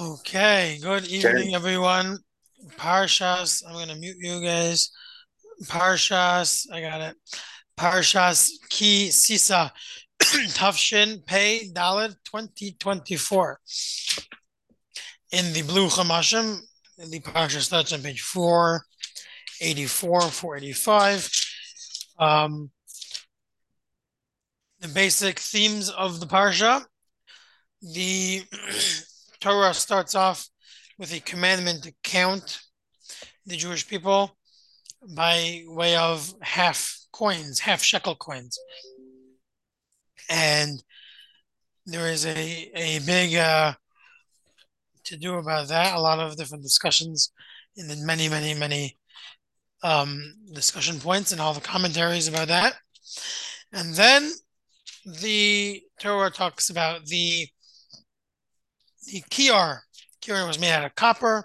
Okay, good evening, everyone. Parshas, I'm gonna mute you guys. Parshas, I got it. Parshas Ki Sisa Tafshin Pei Dalet 2024. In the blue Chumashim, the Parsha starts on page 484, 485. Um, the basic themes of the Parsha. The Torah starts off with a commandment to count the Jewish people by way of half coins, half shekel coins. And there is a, a big uh, to do about that, a lot of different discussions in the many, many, many um, discussion points and all the commentaries about that. And then the Torah talks about the the kior. Kior was made out of copper,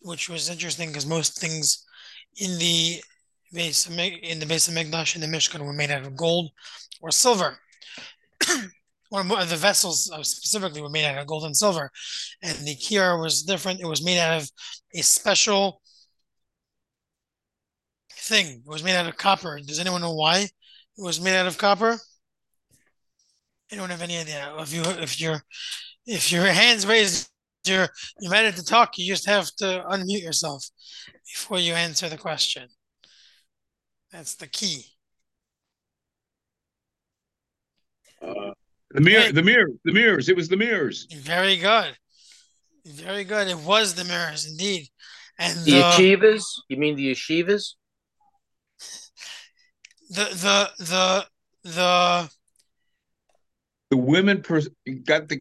which was interesting because most things in the base of, in the base of Mikdash and the Mishkan were made out of gold or silver. or the vessels uh, specifically were made out of gold and silver, and the kior was different. It was made out of a special thing. It was made out of copper. Does anyone know why it was made out of copper? Anyone have any idea. If you if you're if your hands raised, you're you're ready to talk. You just have to unmute yourself before you answer the question. That's the key. Uh, the mirror, the mirror, the mirrors. It was the mirrors. Very good, very good. It was the mirrors, indeed. And the, the yeshivas. You mean the yeshivas? The the the the the women pers- got the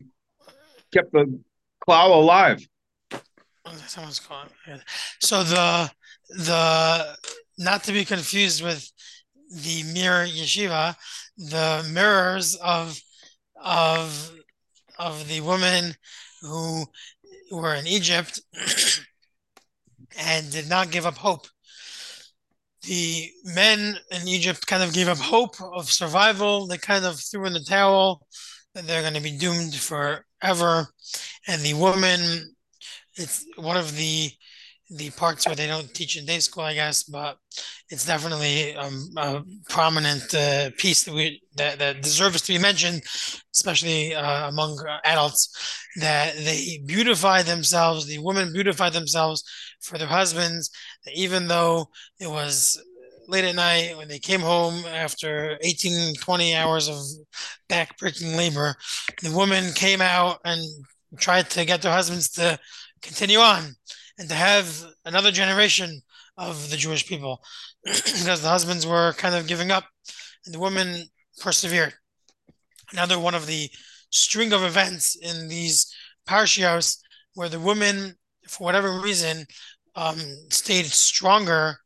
kept the cloud alive. Oh, Someone's calling. So the the not to be confused with the mirror yeshiva, the mirrors of of of the women who were in Egypt and did not give up hope. The men in Egypt kind of gave up hope of survival. They kind of threw in the towel that they're going to be doomed forever. And the woman, it's one of the the parts where they don't teach in day school, I guess, but it's definitely um, a prominent uh, piece that we that, that deserves to be mentioned, especially uh, among adults. That they beautify themselves, the women beautify themselves for their husbands. Even though it was late at night when they came home after 18 20 hours of back-breaking labor the women came out and tried to get their husbands to continue on and to have another generation of the jewish people because the husbands were kind of giving up and the women persevered. Another one of the string of events in these parshios where the women for whatever reason um, stayed stronger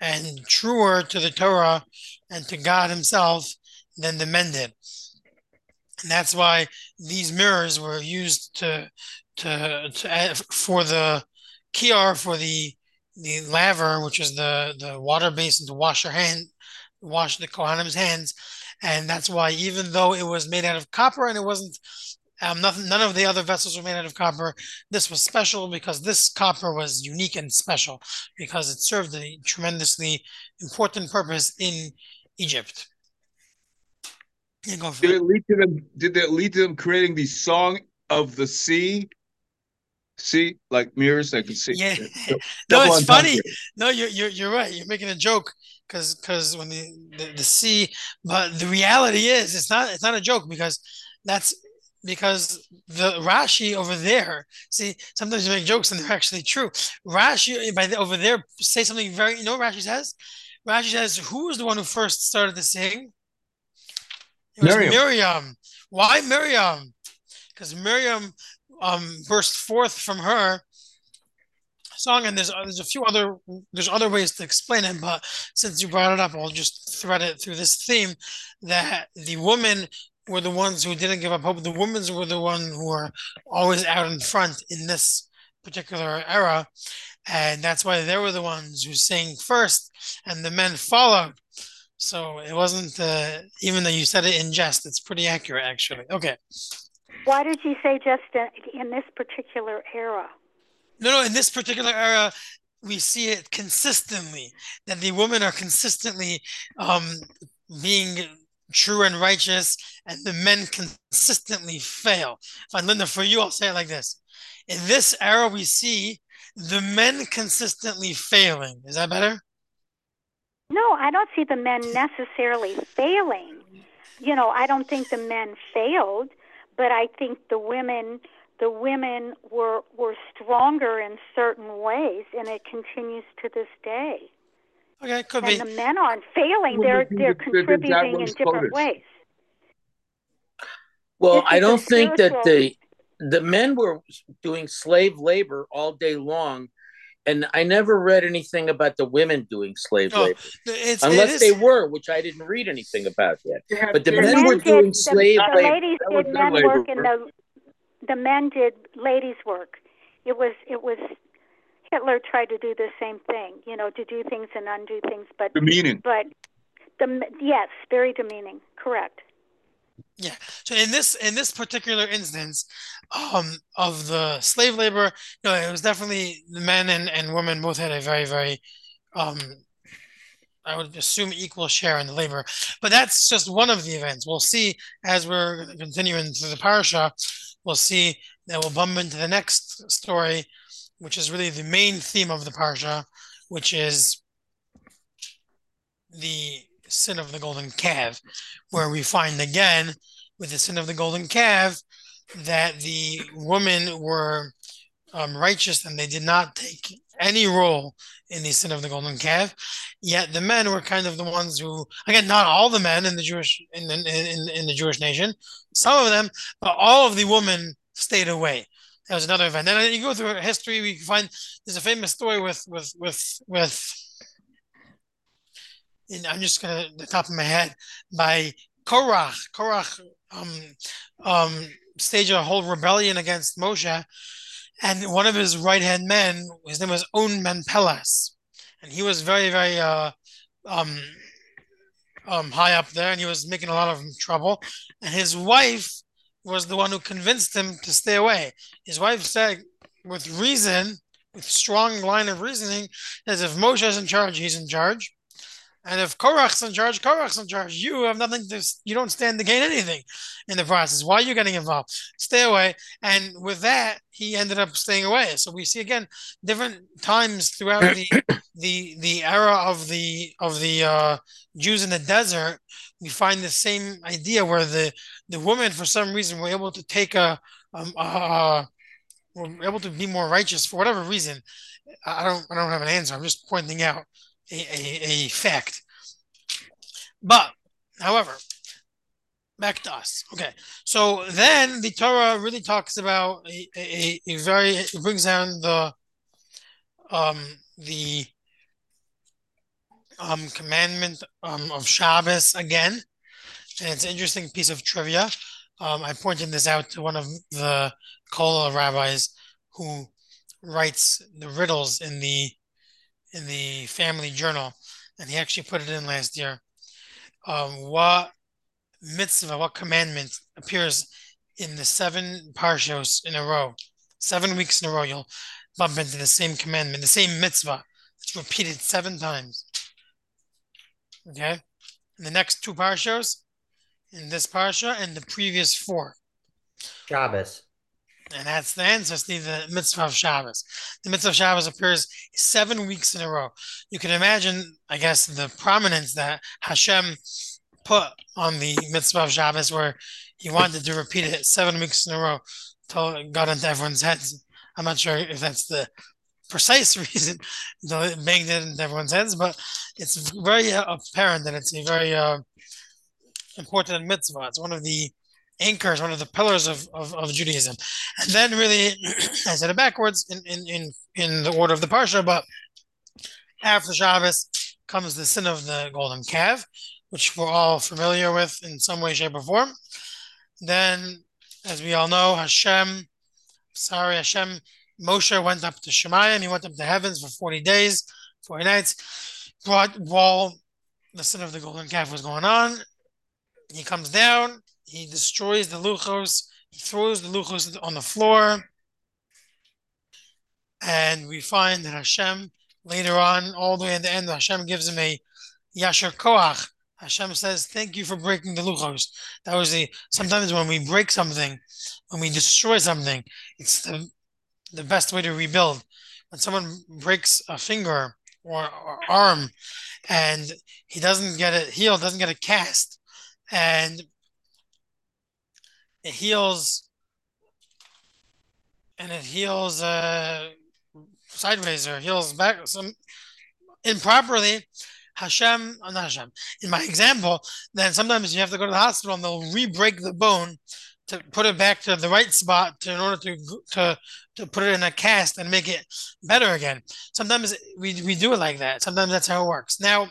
and truer to the Torah and to God Himself than the men did. And that's why these mirrors were used to to, to for the kior for the the laver, which is the the water basin to wash your hand, wash the kohanim's hands, and that's why even though it was made out of copper and it wasn't um, nothing, none of the other vessels were made out of copper. This was special because this copper was unique and special because it served a tremendously important purpose in Egypt. did it lead to them? Did that lead to them creating the song of the sea? See, like mirrors, I can see. Yeah, no, it's funny. No, you're, you're you're right. You're making a joke because because when the, the the sea, but the reality is it's not it's not a joke because that's because the Rashi over there, see, sometimes you make jokes and they're actually true. Rashi by the, over there say something very, you know what Rashi says? Rashi says, who was the one who first started to sing? It was Miriam. Miriam. Why Miriam? Because Miriam um, burst forth from her song, and there's there's a few other there's other ways to explain it, but since you brought it up, I'll just thread it through this theme that the woman were the ones who didn't give up hope. The women were the ones who were always out in front in this particular era. And that's why they were the ones who sang first and the men followed. So it wasn't, uh, even though you said it in jest, it's pretty accurate, actually. Okay. Why did you say just in this particular era? No, no, in this particular era, we see it consistently that the women are consistently um, being true and righteous, and the men consistently fail. Fine, Linda, for you, I'll say it like this. In this era, we see the men consistently failing. Is that better? No, I don't see the men necessarily failing. You know, I don't think the men failed, but I think the women the women were were stronger in certain ways and it continues to this day. Okay, could and be. the men aren't failing; they're they're contributing in different ways. Well, I don't think that the the men were doing slave labor all day long, and I never read anything about the women doing slave oh, labor, it's, unless they were, which I didn't read anything about yet. but the, the men, men, were doing did, slave the, labor. The ladies did men labor. work, and the the men did ladies' work. It was it was Hitler tried to do the same thing, you know, to do things and undo things, but demeaning. But the yes, very demeaning. Correct. Yeah. So in this in this particular instance, um, of the slave labor, you no, it was definitely the men and, and women both had a very very, um, I would assume equal share in the labor. But that's just one of the events. We'll see as we're continuing through the parasha. We'll see that we'll bump into the next story which is really the main theme of the parsha, which is the sin of the golden calf, where we find again with the sin of the golden calf that the women were um, righteous and they did not take any role in the sin of the golden calf. Yet the men were kind of the ones who, again, not all the men in the Jewish in in, in, in the Jewish nation, some of them, but all of the women stayed away. That was another event. Then you go through history, we find there's a famous story with with with with. And I'm just gonna the top of my head by Korach. Korach um, um, staged a whole rebellion against Moshe, and one of his right hand men, his name was On Ben Pelas, and he was very very uh, um, um, high up there, and he was making a lot of trouble. And his wife was the one who convinced him to stay away. His wife said, with reason, with strong line of reasoning, as if Moshe is in charge, he's in charge. And if Korach's in charge, Korach's in charge. You have nothing to, you don't stand to gain anything in the process. Why are you getting involved? Stay away. And with that, he ended up staying away. So we see again different times throughout the the the era of the of the uh, Jews in the desert. We find the same idea where the the women, for some reason, were able to take a, um, uh, were able to be more righteous for whatever reason. I don't I don't have an answer. I'm just pointing out a, a, fact. But, however, back to us. Okay, so then the Torah really talks about a, a, a very it brings down the um the um commandment um of Shabbos again, and it's an interesting piece of trivia. Um, I pointed this out to one of the Kollel rabbis who writes the riddles in the in the family journal, and he actually put it in last year. Um, what mitzvah, what commandment appears in the seven parshos in a row, seven weeks in a row? You'll bump into the same commandment, the same mitzvah. It's repeated seven times. Okay, in the next two parshos, in this parsha, and the previous four. Shabbos. And that's the ancestor, the mitzvah of Shabbos. The mitzvah of Shabbos appears seven weeks in a row. You can imagine, I guess, the prominence that Hashem put on the mitzvah of Shabbos, where he wanted to repeat it seven weeks in a row until it got into everyone's heads. I'm not sure if that's the precise reason though it banged it into everyone's heads, but it's very apparent that it's a very uh, important mitzvah. It's one of the anchors, one of the pillars of, of, of Judaism. And then really, I said it backwards in, in, in, in the order of the Parsha, but after Shabbos comes the sin of the golden calf, which we're all familiar with in some way, shape, or form. Then, as we all know, Hashem, sorry, Hashem, Moshe went up to and he went up to heavens for 40 days, 40 nights, brought while the sin of the golden calf was going on. He comes down, he destroys the luchos He throws the luchos on the floor, and we find that Hashem later on, all the way at the end, Hashem gives him a yasher koach. Hashem says, "Thank you for breaking the luchos." That was the sometimes when we break something, when we destroy something, it's the the best way to rebuild. When someone breaks a finger or, or arm, and he doesn't get it healed, doesn't get a cast, and it heals, and it heals uh, sideways or heals back some improperly. Hashem, not Hashem. In my example, then sometimes you have to go to the hospital and they'll re-break the bone to put it back to the right spot to, in order to to to put it in a cast and make it better again. Sometimes we we do it like that. Sometimes that's how it works. Now,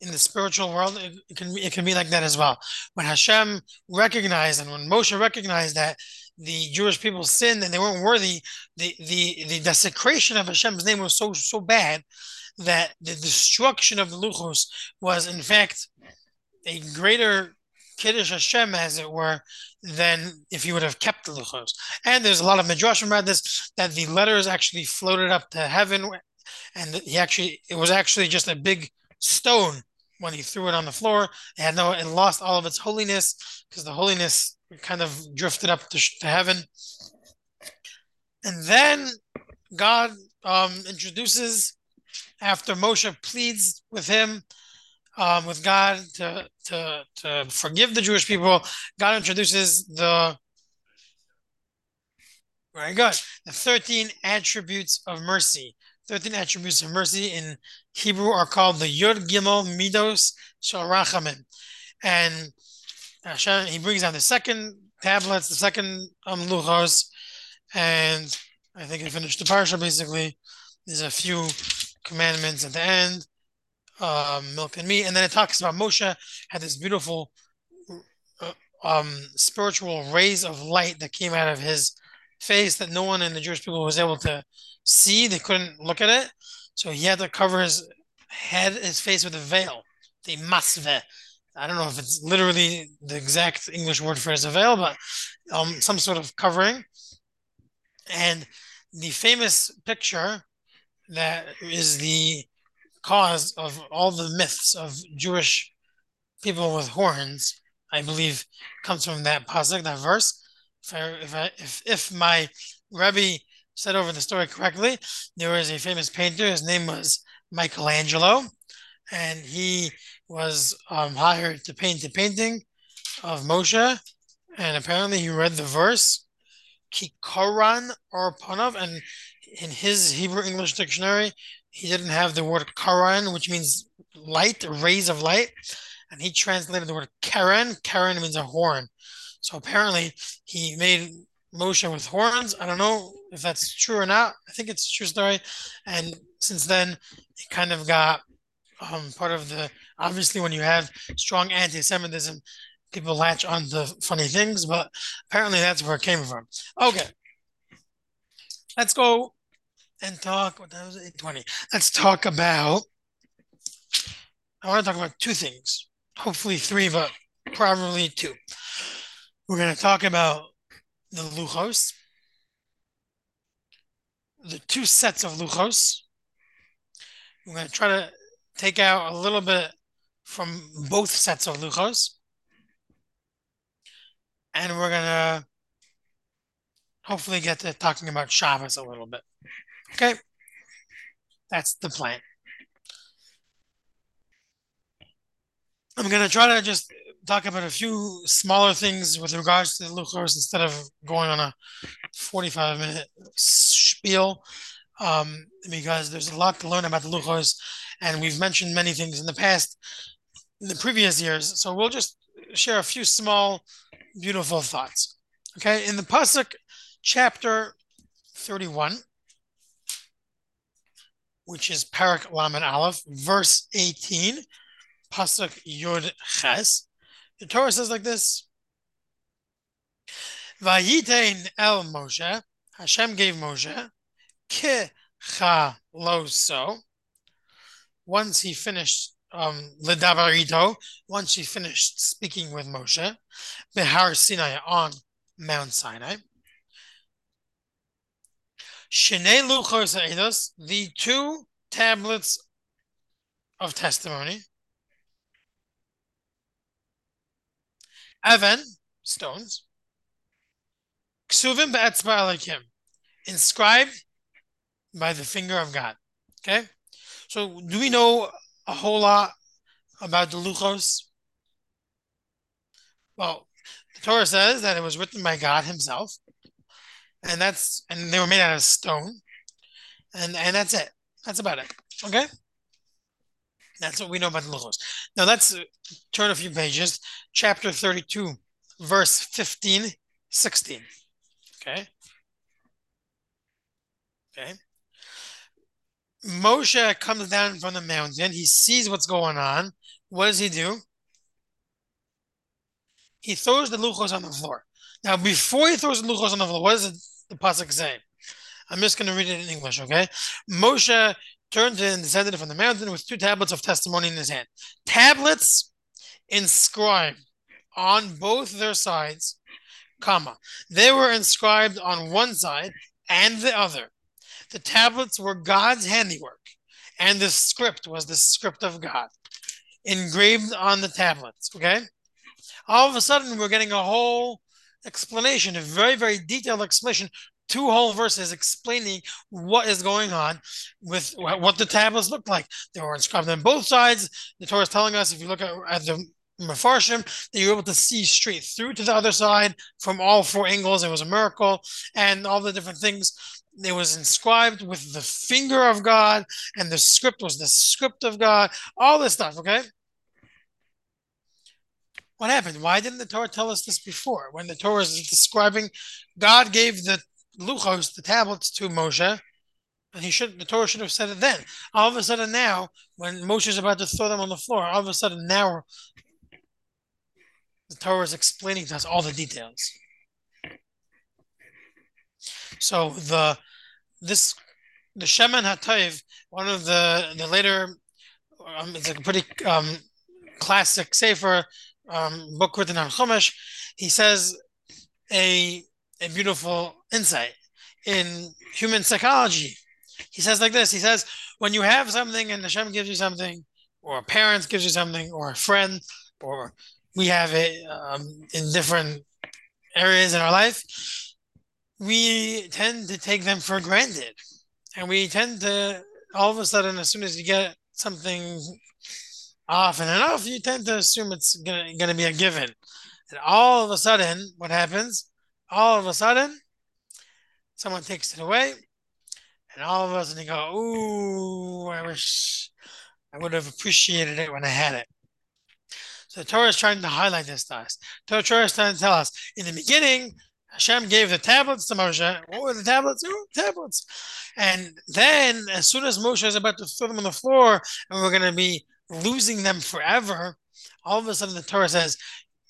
in the spiritual world, it, it can it can be like that as well. When Hashem recognized and when Moshe recognized that the Jewish people sinned and they weren't worthy, the the the desecration of Hashem's name was so so bad that the destruction of the Luchos was in fact a greater Kiddush Hashem, as it were, than if he would have kept the Luchos. And there's a lot of midrashim about this, that the letters actually floated up to heaven, and he actually, it was actually just a big stone when he threw it on the floor. It had no, it lost all of its holiness, because the holiness kind of drifted up to, to heaven. And then God um, introduces, after Moshe pleads with him, um, with God to, to, to forgive the Jewish people, God introduces the very good the 13 attributes of mercy. 13 attributes of mercy in Hebrew are called the Yud Gimel Midos Shel Rachamim. And Hashem, he brings out the second tablets, the second um, luchos, and I think I finished the parsha basically. There's a few commandments at the end um, milk and meat. And then it talks about Moshe had this beautiful uh, um, spiritual rays of light that came out of his face that no one in the Jewish people was able to see. They couldn't look at it. So he had to cover his head, his face with a veil, the masve. I don't know if it's literally the exact English word for his veil, but um, some sort of covering. And the famous picture that is the cause of all the myths of Jewish people with horns, I believe, comes from that pasuk, that verse. If I, if I, if if my Rebbe said over the story correctly, there was a famous painter. His name was Michelangelo, and he was um, hired to paint the painting of Moshe. And apparently, he read the verse Kikoran or Panav, and in his Hebrew English dictionary, he didn't have the word Karan, which means light, rays of light, and he translated the word Karen. Karen means a horn. So apparently he made Moshe with horns. I don't know if that's true or not. I think it's a true story. And since then, it kind of got um, part of the. Obviously, when you have strong anti-Semitism, people latch on to funny things, but apparently that's where it came from. Okay, let's go and talk. What was twenty. Let's talk about. I want to talk about two things. Hopefully three, but probably two. We're going to talk about the luchos, the two sets of luchos. We're going to try to take out a little bit from both sets of luchos. And we're going to hopefully get to talking about Shabbos a little bit. Okay. That's the plan. I'm going to try to just talk about a few smaller things with regards to the Luchos instead of going on a 45 minute spiel um, because there's a lot to learn about the Luchos and we've mentioned many things in the past, in the previous years. So we'll just share a few small, beautiful thoughts. Okay. In the Pasuk chapter 31, which is Perek Lamed Aleph, verse 18, Pasuk Yud Ches. The Torah says like this Vayitein el Moshe, Hashem gave Moshe, Ke lo so. Once he finished um, Ledabarito, once she finished speaking with Moshe, Behar Sinai on Mount Sinai. Shnei Luchos Eidos, the two tablets of testimony. Evan, stones. Ksuvim inscribed by the finger of God. Okay? So do we know a whole lot about the Luchos? Well, the Torah says that it was written by God Himself, and that's and they were made out of stone, and and that's it. That's about it. Okay. That's what we know about the Luchos. Now let's uh, turn a few pages. Chapter 32, verse 15, 16. Okay. Okay. Moshe comes down from the mountain. He sees what's going on. What does he do? He throws the luchos on the floor. Now, before he throws the luchos on the floor, what does the pasuk say? I'm just going to read it in English, okay? Moshe turned and descended from the mountain with two tablets of testimony in his hand. Tablets inscribed on both their sides, comma. They were inscribed on one side and the other. The tablets were God's handiwork, and the script was the script of God engraved on the tablets. Okay. All of a sudden, we're getting a whole explanation, a very, very detailed explanation, two whole verses explaining what is going on with what the tablets look like. They were inscribed on both sides. The Torah is telling us, if you look at, at the Mefarshim, that you're able to see straight through to the other side from all four angles. It was a miracle, and all the different things. It was inscribed with the finger of God, and the script was the script of God. All this stuff, okay? What happened? Why didn't the Torah tell us this before? When the Torah is describing, God gave the luchos, the tablets, to Moshe, and he should the Torah should have said it then. All of a sudden now, when Moshe is about to throw them on the floor, all of a sudden now the Torah is explaining to us all the details. So the this the Shemen Hatayv, one of the the later, um, it's like a pretty um, classic sefer um, book written on Chumash. He says a a beautiful insight in human psychology. He says like this. He says when you have something and Hashem gives you something, or a parent gives you something, or a friend, or we have it um, in different areas in our life, we tend to take them for granted. And we tend to, all of a sudden, as soon as you get something often enough, you tend to assume it's going to be a given. And all of a sudden, what happens? All of a sudden, someone takes it away. And all of a sudden, you go, Ooh, I wish I would have appreciated it when I had it. So the Torah is trying to highlight this to us. The Torah is trying to tell us in the beginning, Hashem gave the tablets to Moshe. What were the tablets? Oh, tablets. And then, as soon as Moshe is about to throw them on the floor, and we're going to be losing them forever, all of a sudden the Torah says,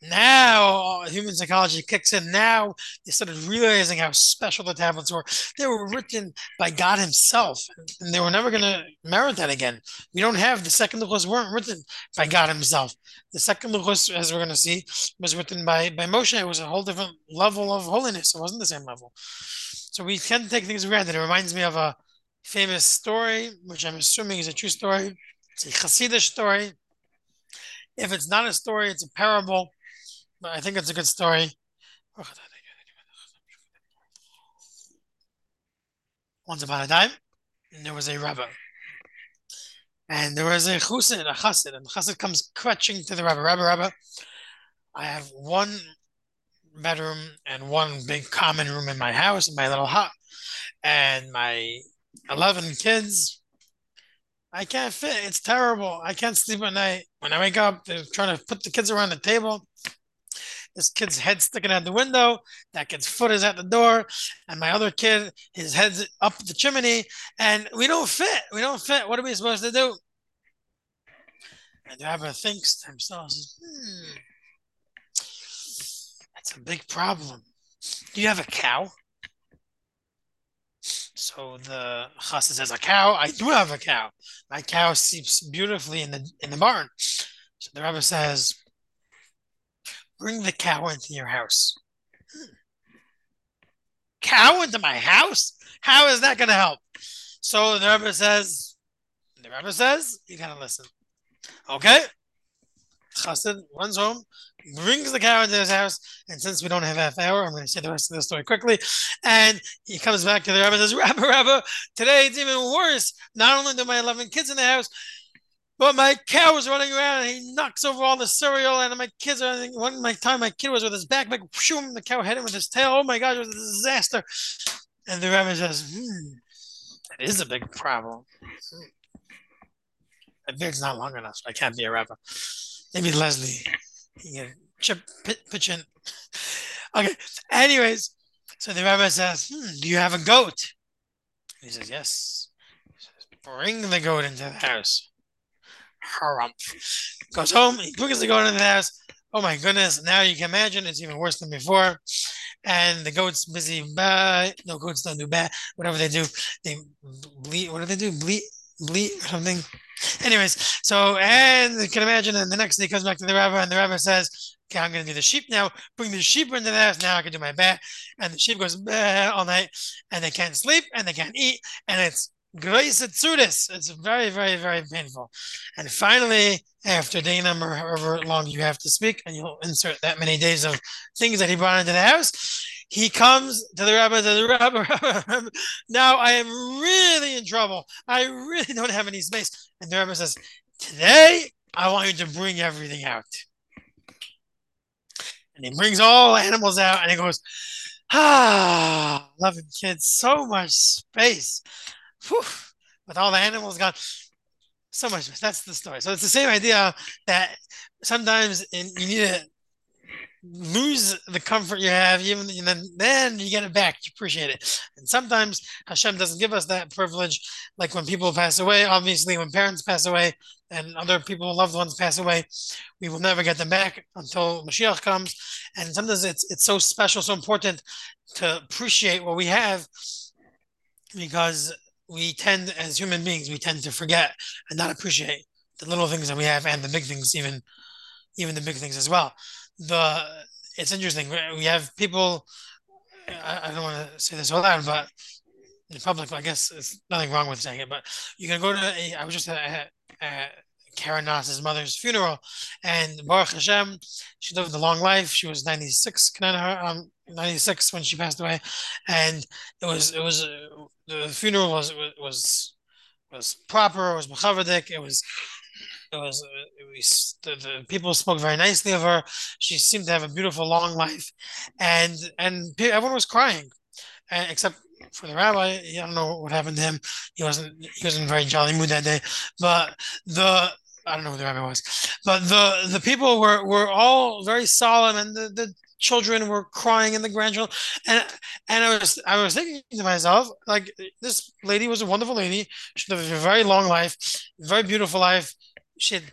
now uh, human psychology kicks in. Now they started realizing how special the tablets were. They were written by God Himself, and they were never going to merit that again. We don't have the second Luchos weren't written by God Himself. The second Luchos, as we're going to see, was written by by Moshe. It was a whole different level of holiness. It wasn't the same level. So we tend to take things for granted. It reminds me of a famous story, which I'm assuming is a true story. It's a Hasidic story. If it's not a story, it's a parable but I think it's a good story. Once upon a time, there was a rabbi. And there was a chassid, a chassid, and the chassid comes crutching to the rabbi. Rabbi, rabbi, I have one bedroom and one big common room in my house, in my little hut, and my 11 kids. I can't fit. It's terrible. I can't sleep at night. When I wake up, they're trying to put the kids around the table. This kid's head sticking out the window. That kid's foot is at the door. And my other kid, his head's up the chimney. And we don't fit. We don't fit. What are we supposed to do? And the rabbi thinks to himself, hmm, that's a big problem. Do you have a cow? So the chassid says, "A cow? I do have a cow. My cow sleeps beautifully in the in the barn." So the rabbi says, "Bring the cow into your house." Cow into my house? How is that going to help? So the rabbi says, "The rabbi says you gotta listen." Okay. Chassid runs home, brings the cow into his house, and since we don't have half hour, I'm going to say the rest of the story quickly. And he comes back to the rabbi and says, Rabbi, Rabbi, today it's even worse. Not only do my 11 kids in the house, but my cow was running around and he knocks over all the cereal, and my kids are. One my time, my kid was with his backpack, shoom, the cow hit him with his tail. Oh my God, it was a disaster. And the rabbi says, hmm, that is a big problem. My beard's not long enough, I can't be a rabbi. Maybe Leslie. Yeah, chip, pitch in. Okay. Anyways, so the rabbi says, hmm, "Do you have a goat?" He says, "Yes." He says, "Bring the goat into the house." Harumph. Goes home. He the goat into the house. Oh my goodness! Now you can imagine it's even worse than before. And the goat's busy. Bah, no goats don't do bad. Whatever they do, they bleat, What do they do? Bleed, bleed or something. Anyways, so and you can imagine, and the next day comes back to the rabbi, and the rabbi says, "Okay, I'm going to do the sheep now. Bring the sheep into the house. Now I can do my bat." And the sheep goes all night, and they can't sleep, and they can't eat, and it's grace Tsudis. It's very, very, very painful. And finally, after day number, however long you have to speak, and you'll insert that many days of things that he brought into the house, he comes to the rabbi, to the rabbi, rabbi, now I am really in trouble. I really don't have any space. And the rabbi says, Today, I want you to bring everything out. And he brings all animals out and he goes, Ah, loving kids, so much space. Whew, with all the animals gone. So much. That's the story. So it's the same idea that sometimes in, you need to lose the comfort you have, even and then then you get it back. You appreciate it. And sometimes Hashem doesn't give us that privilege. Like when people pass away, obviously when parents pass away and other people, loved ones pass away, we will never get them back until Mashiach comes. And sometimes it's it's so special, so important to appreciate what we have because we tend as human beings we tend to forget and not appreciate the little things that we have and the big things even even the big things as well. The it's interesting we have people i, I don't want to say this all loud but in public i guess it's nothing wrong with saying it but you can go to a, i was just at, at Karen Nass's mother's funeral, and Baruch Hashem, she lived a long life. She was 96, um, 96 when she passed away, and it was it was the funeral was was was proper. It was mechavadik. It was it was, it was the, the, people spoke very nicely of her. She seemed to have a beautiful long life, and and everyone was crying, and, except for the rabbi. I don't know what happened to him. He wasn't he wasn't very jolly mood that day. But the I don't know who the rabbi was, but the the people were were all very solemn, and the, the children were crying and the grandchildren and and I was I was thinking to myself like this lady was a wonderful lady. She lived a very long life very beautiful life. She had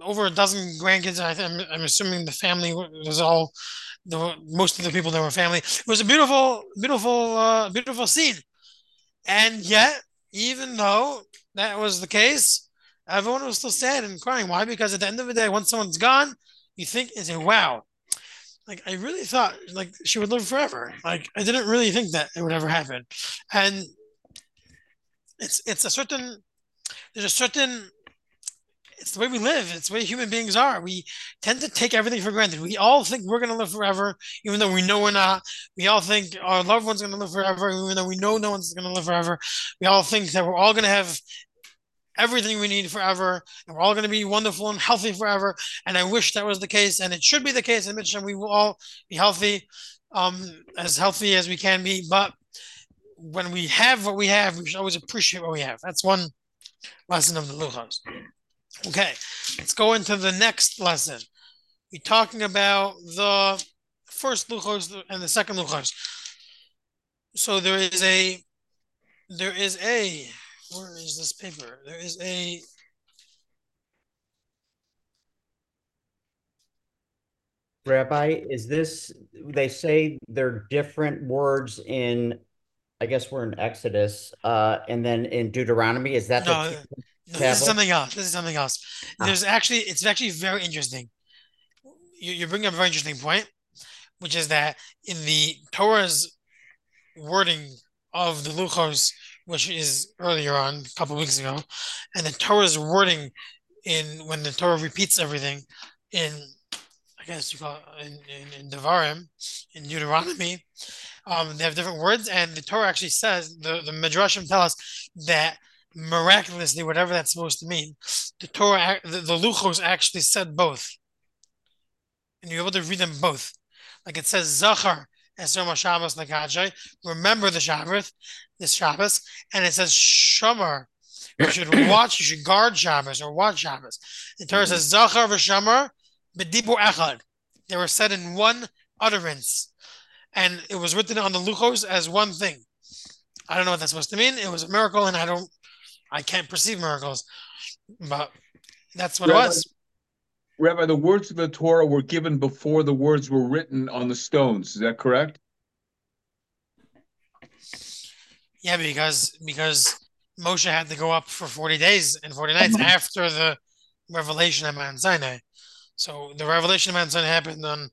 over a dozen grandkids I'm, I'm assuming the family was all the most of the people that were family. It was a beautiful beautiful uh, beautiful scene. And yet even though that was the case everyone was still sad and crying. Why? Because at the end of the day once someone's gone you think and say wow like I really thought like she would live forever. Like I didn't really think that it would ever happen. And it's it's a certain there's a certain it's the way we live. It's the way human beings are. We tend to take everything for granted. We all think we're going to live forever, even though we know we're not. We all think our loved one's are going to live forever, even though we know no one's going to live forever. We all think that we're all going to have everything we need forever, and we're all going to be wonderful and healthy forever. And I wish that was the case, and it should be the case. And Mitzvah, we will all be healthy, um, as healthy as we can be. But when we have what we have, we should always appreciate what we have. That's one lesson of the Luchos. Okay, let's go into the next lesson. We're talking about the first Luchos and the second Luchos. So there is a there is a where is this paper? There is a Rabbi, is this they say they're different words in I guess we're in Exodus, uh, and then in Deuteronomy, is that No, the no, this is something else. This is something else. Ah. There's actually, it's actually very interesting. You, you bring up a very interesting point, which is that in the Torah's wording of the Luchos, which is earlier on, a couple weeks ago, and the Torah's wording in when the Torah repeats everything in, I guess you call it in, in, in Devarim, in Deuteronomy, um, they have different words, and the Torah actually says the the Midrashim tell us that miraculously, whatever that's supposed to mean, the Torah, the, the Luchos actually said both, and you're able to read them both. Like it says, Zachar Esrom Shabbos Lekajai, remember the Shabbos, this Shabbos, and it says Shomer. You should watch, you should guard Shabbos or watch Shabbos. The Torah mm-hmm. says Zachar v'Shomer b'dibur echad. They were said in one utterance, and it was written on the luchos as one thing. I don't know what that's supposed to mean. It was a miracle, and I don't, I can't perceive miracles, but that's what it was. Rabbi, the words of the Torah were given before the words were written on the stones. Is that correct? Yeah, because because Moshe had to go up for forty days and forty nights after the revelation at Mount Sinai. So the revelation of Mount Sinai happened on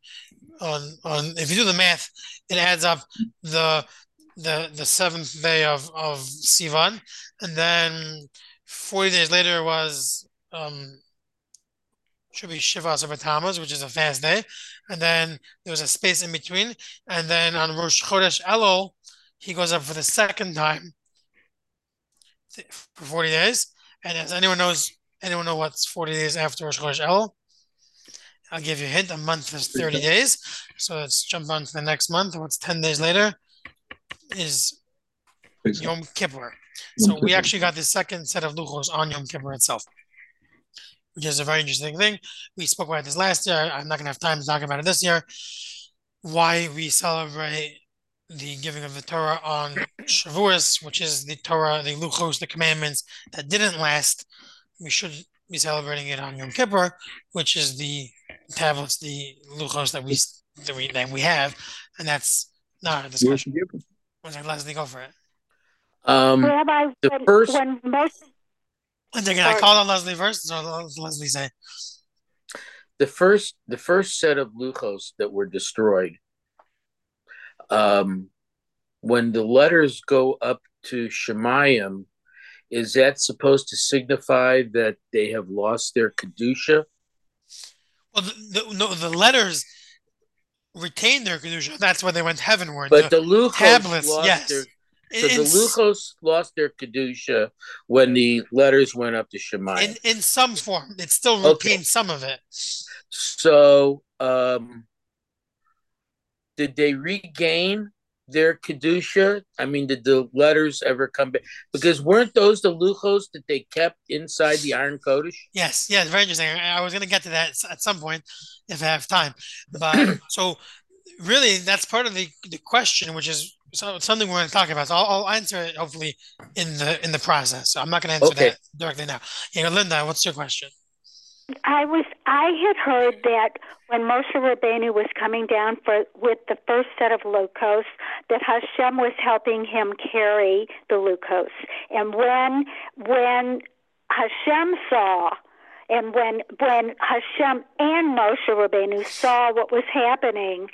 on on. If you do the math, it adds up the the the seventh day of of Sivan, and then forty days later was um should be Shivas of Tammuz, which is a fast day, and then there was a space in between, and then on Rosh Chodesh Elul, he goes up for the second time for 40 days. And as anyone knows, anyone know what's 40 days after Rosh Chodesh Elul? I'll give you a hint. A month is 30 days. So let's jump on to the next month. What's 10 days later is Yom Kippur. So we actually got the second set of luchos on Yom Kippur itself, which is a very interesting thing. We spoke about this last year. I'm not going to have time to talk about it this year. Why we celebrate the giving of the Torah on Shavuos, which is the Torah, the luchos, the commandments that didn't last. We should be celebrating it on Yom Kippur, which is the tablets, the luchos that we that we that we have, and that's not a discussion. Was like, Leslie, go for it. Um, Rabbi, the when, first- when most And again, I Sorry. called on Leslie first, so Leslie say. the first the first set of luchos that were destroyed um when the letters go up to Shemayim, is that supposed to signify that they have lost their kedusha? Well, the, the, no, the letters retain their kedusha. That's why they went heavenward. But the, the luchos tablets, lost yes. their in, so the luchos lost their kedusha when the letters went up to Shemayim. in, in some form, it still Okay. retains some of it. So, um, did they regain their kedusha? I mean, did the letters ever come back? Because weren't those the luchos that they kept inside the Aron Kodesh? Yes, yes, very interesting. I I was going to get to that at some point if I have time. But so, really, that's part of the, the question, which is so, something we're going to talk about. So I'll, I'll answer it hopefully in the in the process. So I'm not going to answer Okay. that directly now. Yeah, Linda, what's your question? I was I had heard that when Moshe Rabbeinu was coming down for with the first set of Luchos, that Hashem was helping him carry the Luchos, and when when Hashem saw, and when when Hashem and Moshe Rabbeinu saw what was happening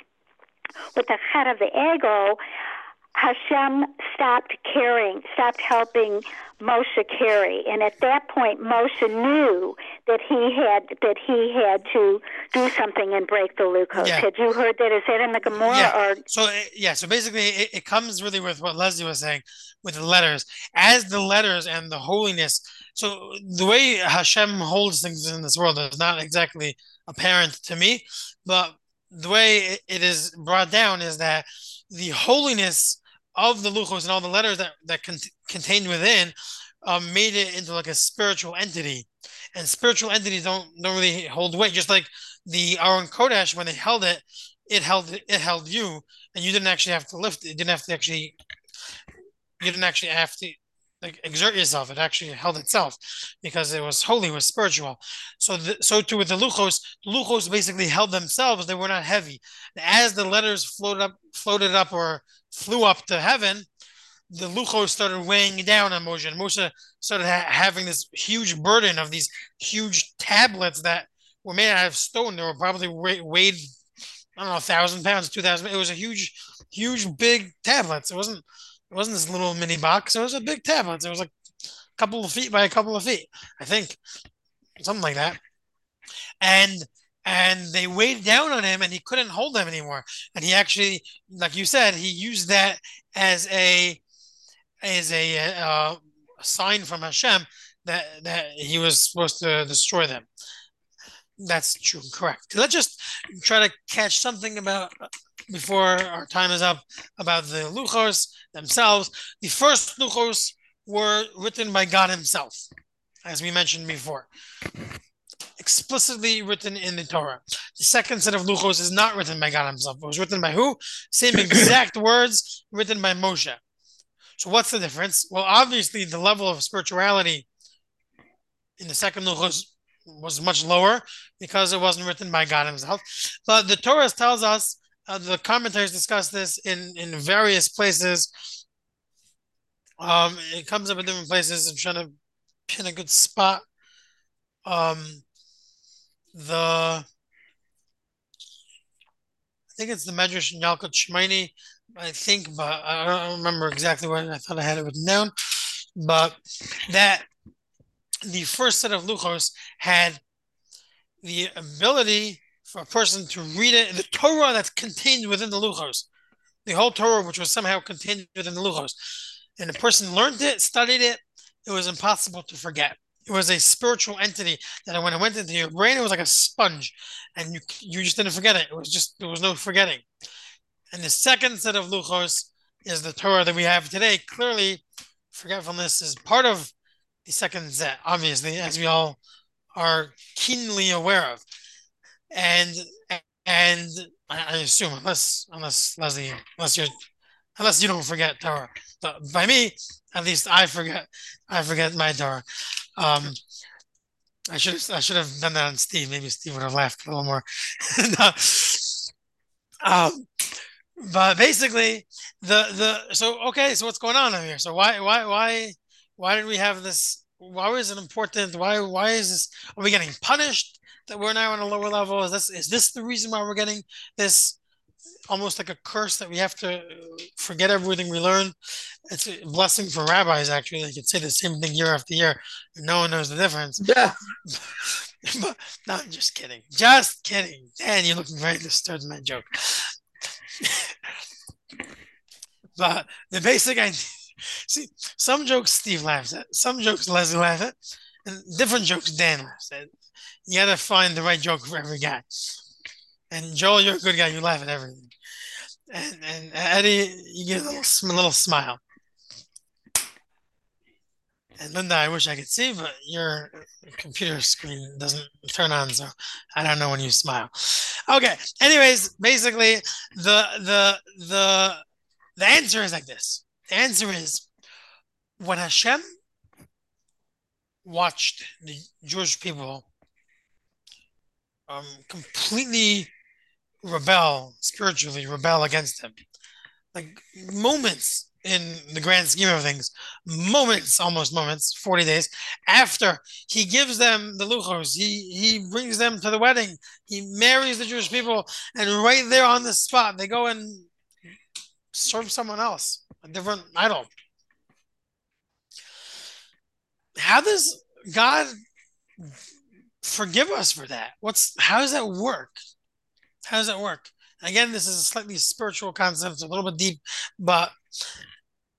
with the chet ha'egel, Hashem stopped caring, stopped helping Moshe carry, and at that point, Moshe knew that he had that he had to do something and break the Luchos. Yeah. Had you heard that? Is that in the Gemara Yeah. or So uh, yeah, so basically it, it comes really with what Leslie was saying with the letters. As the letters and the holiness, so the way Hashem holds things in this world is not exactly apparent to me, but the way it is brought down is that the holiness of the luchos and all the letters that that con- contained within um, made it into like a spiritual entity, and spiritual entities don't don't really hold weight. Just like the Aron Kodesh, when they held it, it held it held you, and you didn't actually have to lift it. You didn't have to actually. You didn't actually have to like exert yourself. It actually held itself because it was holy, it was spiritual. So, the, so too with the luchos. The luchos basically held themselves. They were not heavy. As the letters floated up, floated up, or flew up to heaven, the Luchos started weighing down on Moshe, and Moshe started ha- having this huge burden of these huge tablets that were made out of stone. They were probably weighed, I don't know, a thousand pounds, two thousand. It was a huge, huge, big tablets. It wasn't, it wasn't this little mini box. It was a big tablet. It was like a couple of feet by a couple of feet, I think, something like that. And and they weighed down on him, and he couldn't hold them anymore. And he actually, like you said, he used that as a as a uh, sign from Hashem that that he was supposed to destroy them. That's true, correct. Let's just try to catch something about before our time is up about the luchos themselves. The first luchos were written by God Himself, as we mentioned before, explicitly written in the Torah. The second set of luchos is not written by God Himself. It was written by who? Same exact words written by Moshe. So what's the difference? Well, obviously the level of spirituality in the second luchos was much lower because it wasn't written by God Himself. But the Torah tells us, uh, the commentaries discuss this in in various places. Um, it comes up in different places. I'm trying to pin a good spot. Um, the I think it's the Medrash in Yalkut Shimoni, I think, but I don't remember exactly what I thought I had it written down. But that the first set of luchos had the ability for a person to read it, the Torah that's contained within the luchos, the whole Torah, which was somehow contained within the luchos, and the person learned it, studied it, it was impossible to forget. It was a spiritual entity that when it went into your brain, it was like a sponge, and you you just didn't forget it. It was just there was no forgetting. And the second set of luchos is the Torah that we have today. Clearly, forgetfulness is part of the second set, obviously, as we all are keenly aware of. And and I assume unless unless Leslie unless you're unless you don't forget Torah. But by me, at least I forget I forget my Torah. Um I should I should have done that on Steve. Maybe Steve would have laughed a little more. um, but basically the the so okay, so what's going on here? So why why why why did we have this? Why was it important? Why why is this? Are we getting punished that we're now on a lower level? Is this is this the reason why we're getting this? Almost like a curse that we have to uh, forget everything we learn. It's a blessing for rabbis. Actually, they could say the same thing year after year, and no one knows the difference. Yeah. but no, I'm just kidding. Just kidding. Dan, you're looking very disturbed. In my joke. but the basic idea See, some jokes Steve laughs at, some jokes Leslie laughs at, and different jokes Dan laughs at. You gotta find the right joke for every guy. And Joel, you're a good guy. You laugh at everything. And, and Eddie, you get a little, a little smile. And Linda, I wish I could see, but your computer screen doesn't turn on, so I don't know when you smile. Okay. Anyways, basically, the the the the answer is like this. Answer is when Hashem watched the Jewish people um, completely rebel spiritually, rebel against him, like moments in the grand scheme of things, moments, almost moments, 40 days after he gives them the luchos, he, he brings them to the wedding, he marries the Jewish people, and right there on the spot, they go and serve someone else a different idol. How does God forgive us for that? What's how does that work? How does that work? Again, this is a slightly spiritual concept, a little bit deep, but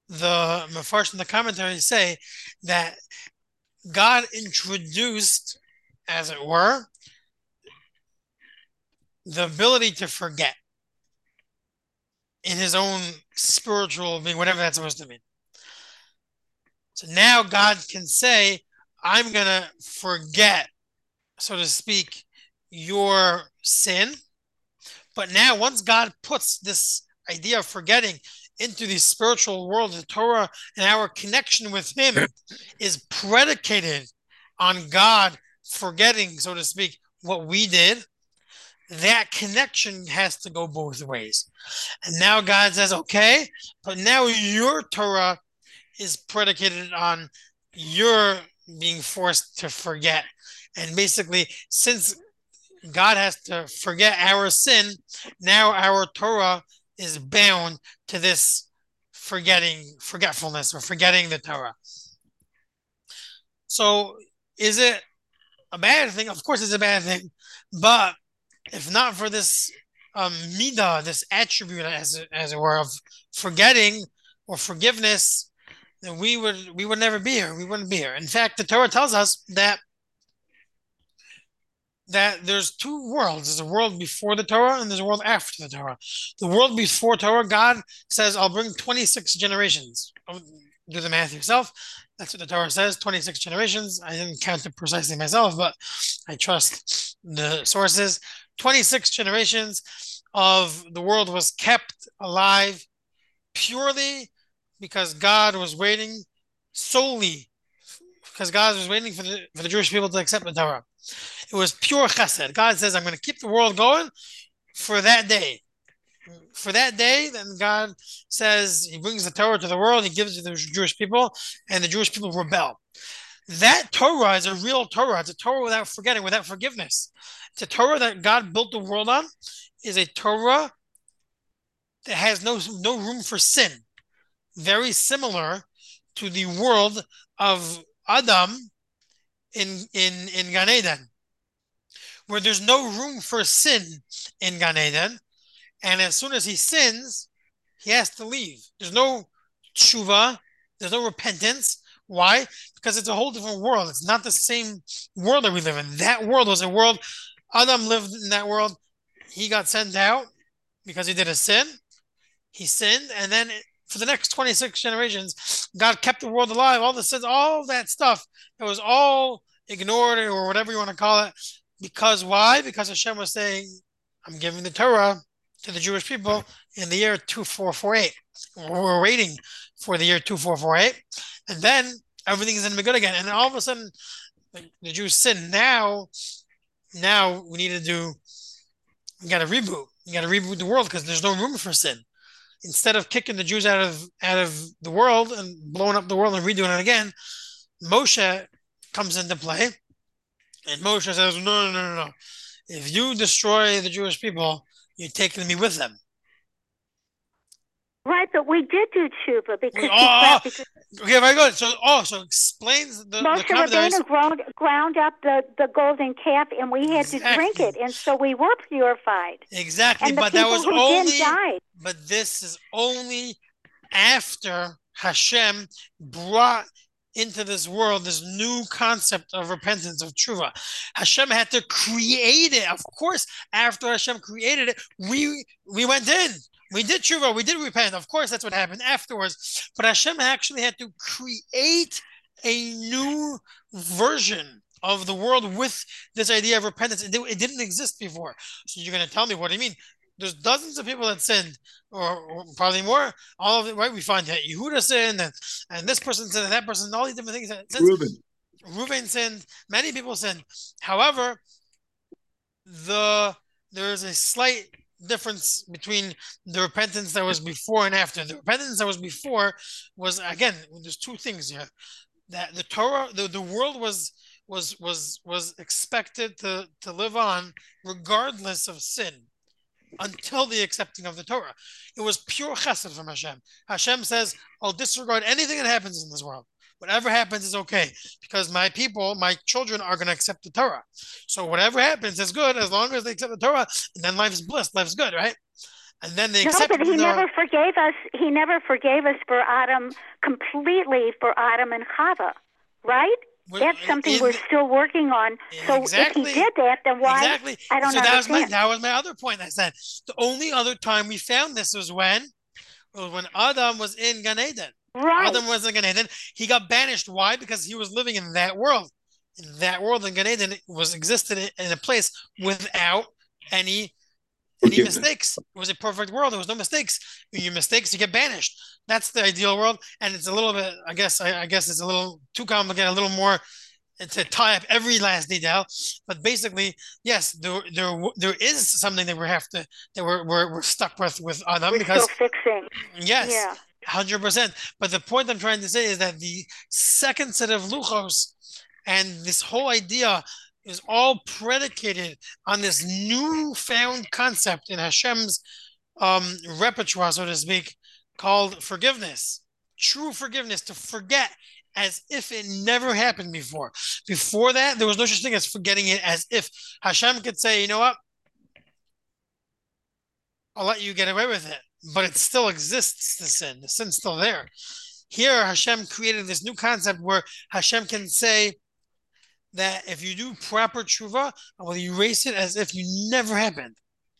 the Mefarsh and the commentaries say that God introduced, as it were, the ability to forget in his own spiritual being, whatever that's supposed to mean. So now God can say, I'm going to forget, so to speak, your sin. But now, once God puts this idea of forgetting into the spiritual world, the Torah and our connection with Him is predicated on God forgetting, so to speak, what we did. That connection has to go both ways. And now God says, okay, but now your Torah is predicated on your being forced to forget. And basically, since God has to forget our sin, now our Torah is bound to this forgetting, forgetfulness, or forgetting the Torah. So, is it a bad thing? Of course, it's a bad thing. But if not for this um, midah, this attribute, as as it were, of forgetting or forgiveness, then we would we would never be here. We wouldn't be here. In fact, the Torah tells us that that there's two worlds. There's a world before the Torah and there's a world after the Torah. The world before Torah, God says, "I'll bring 26 generations." Do the math yourself. That's what the Torah says. 26 generations. I didn't count it precisely myself, but I trust the sources. 26 generations of the world was kept alive purely because God was waiting solely because God was waiting for the, for the Jewish people to accept the Torah. It was pure chesed. God says, I'm going to keep the world going for that day. For that day, then God says He brings the Torah to the world, He gives it to the Jewish people, and the Jewish people rebel. That Torah is a real Torah. It's a Torah without forgetting, without forgiveness. It's a Torah that God built the world on is a Torah that has no no room for sin. Very similar to the world of Adam in in in Gan Eden, where there's no room for sin in Gan Eden, and as soon as he sins, he has to leave. There's no tshuva, there's no repentance. Why? Because it's a whole different world. It's not the same world that we live in. That world was a world Adam lived in that world. He got sent out because he did a sin. He sinned, and then for the next 26 generations, God kept the world alive. All the sins, all that stuff, it was all ignored or whatever you want to call it. Because why? Because Hashem was saying, I'm giving the Torah to the Jewish people in the year 2448. We're waiting for the year 2448. And then everything is going to be good again. And all of a sudden, the Jews sin. Now now we need to do we got to reboot you got to reboot the world because there's no room for sin instead of kicking the jews out of out of the world and blowing up the world and redoing it again moshe comes into play and moshe says no no no no if you destroy the jewish people you're taking me with them Right, but we did do tshuva because, oh, because okay, very good. So, oh, so explains the Moshe the Rabbeinu ground, ground up the, the golden calf, and we had exactly. to drink it, and so we were purified. Exactly, and but that was only. Died. But this is only after Hashem brought into this world this new concept of repentance of tshuva. Hashem had to create it. Of course, after Hashem created it, we we went in. We did tshuva, we did repent. Of course, that's what happened afterwards. But Hashem actually had to create a new version of the world with this idea of repentance. It, didn't exist before. So you're going to tell me what do you mean? There's dozens of people that sinned, or, or probably more. All of it, right? We find that Yehuda sinned, and, and this person sinned, and that person, and all these different things. Reuben. Reuben sinned. Many people sinned. However, the there is a slight difference between the repentance that was before and after. The repentance that was before was again, there's two things here. That the Torah, the, the world was was was was expected to to live on regardless of sin until the accepting of the Torah. It was pure chesed from Hashem. Hashem says, I'll disregard anything that happens in this world. Whatever happens is okay because my people, my children are going to accept the Torah. So whatever happens is good as long as they accept the Torah, and then life's bliss, life's good, right? And then they no, accept. but he the, never forgave us. He never forgave us for Adam completely for Adam and Chava, right? That's something in, we're still working on. So exactly, if he did that, then why? Exactly. I don't so understand. That was, my, that was my other point. I said the only other time we found this was when, was when Adam was in Gan Eden. Right. Adam was in Gan Eden. He got banished. Why? Because he was living in that world. In that world in Gan Eden was existed in a place without any any mistakes. It was a perfect world. There was no mistakes. When you mistakes, you get banished. That's the ideal world, and it's a little bit. I guess. I, I guess it's a little too complicated. A little more to tie up every last detail. But basically, yes, there there there is something that we have to that we're we're, we're stuck with with Adam We're because still fixing. yes, Yeah. Hundred percent. But the point I'm trying to say is that the second set of luchos and this whole idea is all predicated on this newfound concept in Hashem's um, repertoire, so to speak, called forgiveness. True forgiveness, to forget as if it never happened before. Before that, there was no such thing as forgetting it as if Hashem could say, you know what? I'll let you get away with it. But it still exists, the sin. The sin's still there. Here, Hashem created this new concept where Hashem can say that if you do proper tshuva, I will erase it as if you never happened,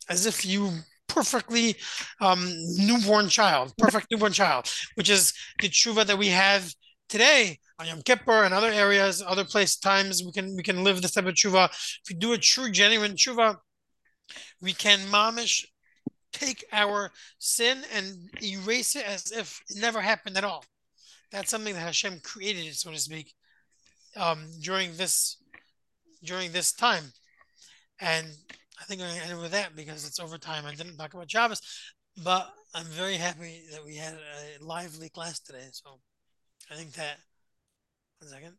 as if you perfectly um, newborn child, perfect newborn child, which is the tshuva that we have today on Yom Kippur and other areas, other place times we can we can live this type of tshuva. If we do a true, genuine tshuva, we can mamish take our sin and erase it as if it never happened at all. That's something that Hashem created, so to speak, um, during this during this time. And I think I'm going to end with that because it's over time. I didn't talk about Shabbos, but I'm very happy that we had a lively class today. So I think that, one second.